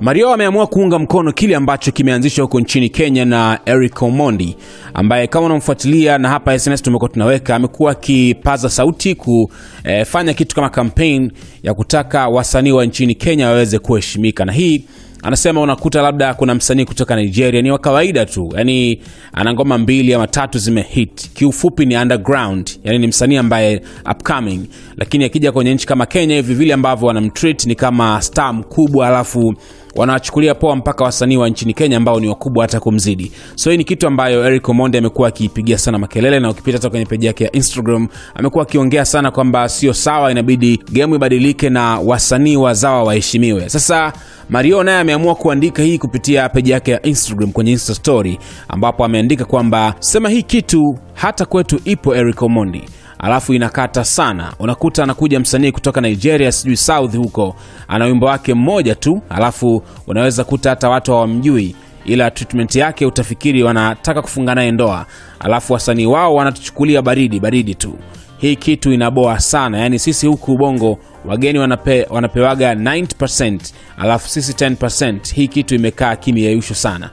Mario ameamua kuunga mkono kile ambacho kimeanzishwa huko nchini Kenya na Eric Omondi ambaye kama unamfuatilia na hapa SNS tumekuwa tunaweka, amekuwa akipaza sauti kufanya kitu kama campaign ya kutaka wasanii wa nchini Kenya waweze kuheshimika, na hii anasema unakuta labda kuna msanii kutoka Nigeria. Ni wa kawaida tu, yani ana ngoma mbili ama tatu zimehit, kiufupi ni underground, yani ni msanii ambaye upcoming, lakini akija kwenye nchi kama Kenya hivi vile ambavyo wanamtreat ni kama star mkubwa, alafu wanawachukulia poa mpaka wasanii wa nchini Kenya ambao ni wakubwa hata kumzidi. So hii ni kitu ambayo Eric Omondi amekuwa akiipigia sana makelele, na ukipita hata kwenye peji yake ya Instagram amekuwa akiongea sana kwamba sio sawa, inabidi game ibadilike na wasanii wazawa waheshimiwe. Sasa Mario naye ameamua kuandika hii kupitia peji yake ya Instagram kwenye Insta story, ambapo ameandika kwamba sema hii kitu hata kwetu ipo Eric Omondi alafu inakata sana. Unakuta anakuja msanii kutoka Nigeria, sijui South huko, ana wimbo wake mmoja tu, alafu unaweza kuta hata watu hawamjui, ila treatment yake utafikiri wanataka kufunga naye ndoa, alafu wasanii wao wanatuchukulia baridi baridi tu. Hii kitu inaboa sana, yaani sisi huku Bongo wageni wanape, wanapewaga 90% alafu sisi 10%. Hii kitu imekaa kimiyeyusho sana.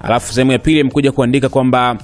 Alafu sehemu ya pili imekuja kuandika kwamba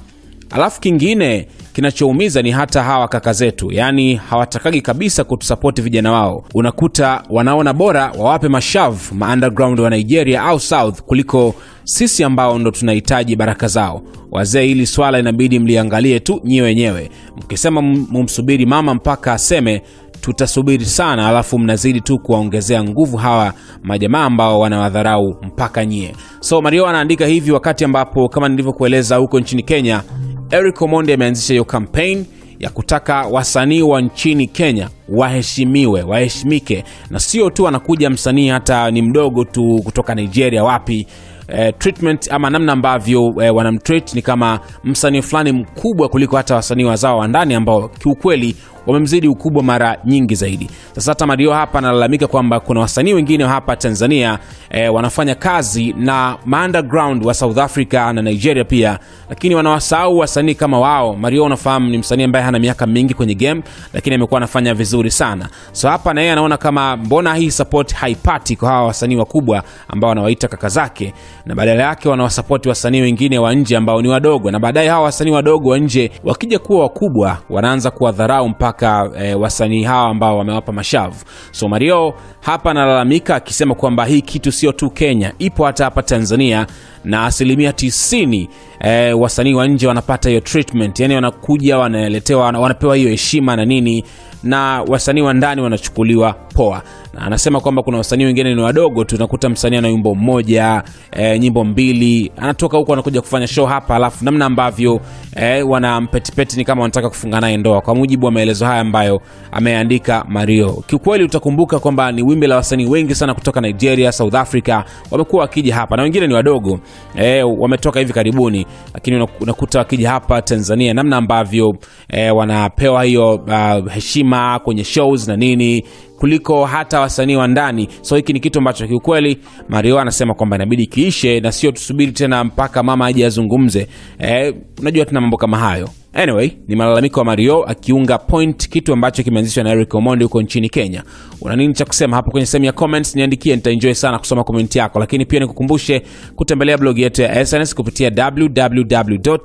alafu kingine kinachoumiza ni hata hawa kaka zetu, yaani hawatakagi kabisa kutusapoti vijana wao. Unakuta wanaona bora wawape mashavu ma underground wa Nigeria au South kuliko sisi ambao ndo tunahitaji baraka zao. Wazee, hili swala inabidi mliangalie tu nyiwe wenyewe. Mkisema mumsubiri mama mpaka aseme tutasubiri sana, alafu mnazidi tu kuwaongezea nguvu hawa majamaa ambao wanawadharau mpaka nyie. So Mario anaandika hivi wakati ambapo kama nilivyokueleza huko nchini Kenya Eric Omondi ameanzisha hiyo kampein ya kutaka wasanii wa nchini Kenya waheshimiwe, waheshimike, na sio tu anakuja msanii hata ni mdogo tu kutoka Nigeria wapi eh, treatment ama namna ambavyo eh, wanamtreat ni kama msanii fulani mkubwa kuliko hata wasanii wazao wa ndani ambao kiukweli wamemzidi ukubwa mara nyingi zaidi. Sasa hata Mario hapa analalamika kwamba kuna wasanii wengine hapa Tanzania eh, wanafanya kazi na underground wa South Africa na Nigeria pia, lakini wanawasahau wasanii kama wao. Mario unafahamu ni msanii ambaye hana miaka mingi kwenye game, lakini amekuwa anafanya vizuri sana. So hapa na yeye anaona kama mbona hii support haipati kwa hawa wasanii wakubwa ambao wanawaita kaka zake, na badala yake wanawasapoti wasanii wengine wa nje ambao ni wadogo, na baadaye hawa wasanii wadogo wa nje wakija kuwa wakubwa wanaanza kuwadharau mpaka E, wasanii hawa ambao wamewapa mashavu. So Mario hapa analalamika akisema kwamba hii kitu sio tu Kenya, ipo hata hapa Tanzania na asilimia tisini e, wasanii wa nje wanapata hiyo treatment, yani wanakuja wanaletewa, wanapewa hiyo heshima na nini, na wasanii wa ndani wanachukuliwa poa. Na anasema kwamba kuna wasanii wengine ni wadogo tu, msanii ana wimbo mmoja e, nyimbo mbili, anatoka huko anakuja kufanya show hapa, alafu namna ambavyo e, wanampetipeti ni kama wanataka kufunga naye ndoa, kwa mujibu wa maelezo haya ambayo ameandika Mario. Kiukweli utakumbuka kwamba ni wimbi la wasanii wengi sana kutoka Nigeria, South Africa wamekuwa wakija hapa, na wengine ni wadogo e, wametoka hivi karibuni, lakini unakuta wakija hapa Tanzania, namna ambavyo e, wanapewa hiyo uh, heshima kwenye shows na nini kuliko hata wasanii wa ndani. So hiki ni kitu ambacho kiukweli Mario anasema kwamba inabidi kiishe na sio tusubiri tena mpaka mama aje azungumze. Eh, unajua tuna mambo kama hayo. Anyway, ni malalamiko ya Mario akiunga point kitu ambacho kimeanzishwa na Eric Omondi huko nchini Kenya. Una nini cha kusema hapo kwenye sehemu ya comments? Niandikie, nitaenjoy sana kusoma comment yako, lakini pia nikukumbushe kutembelea blogi yetu ya SNS kupitia www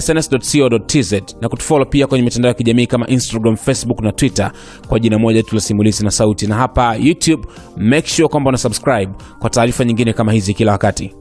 sns.co.tz na kutufollow pia kwenye mitandao ya kijamii kama Instagram, Facebook na Twitter kwa jina moja tu la Simulizi na Sauti, na hapa YouTube make sure kwamba una subscribe kwa taarifa nyingine kama hizi kila wakati.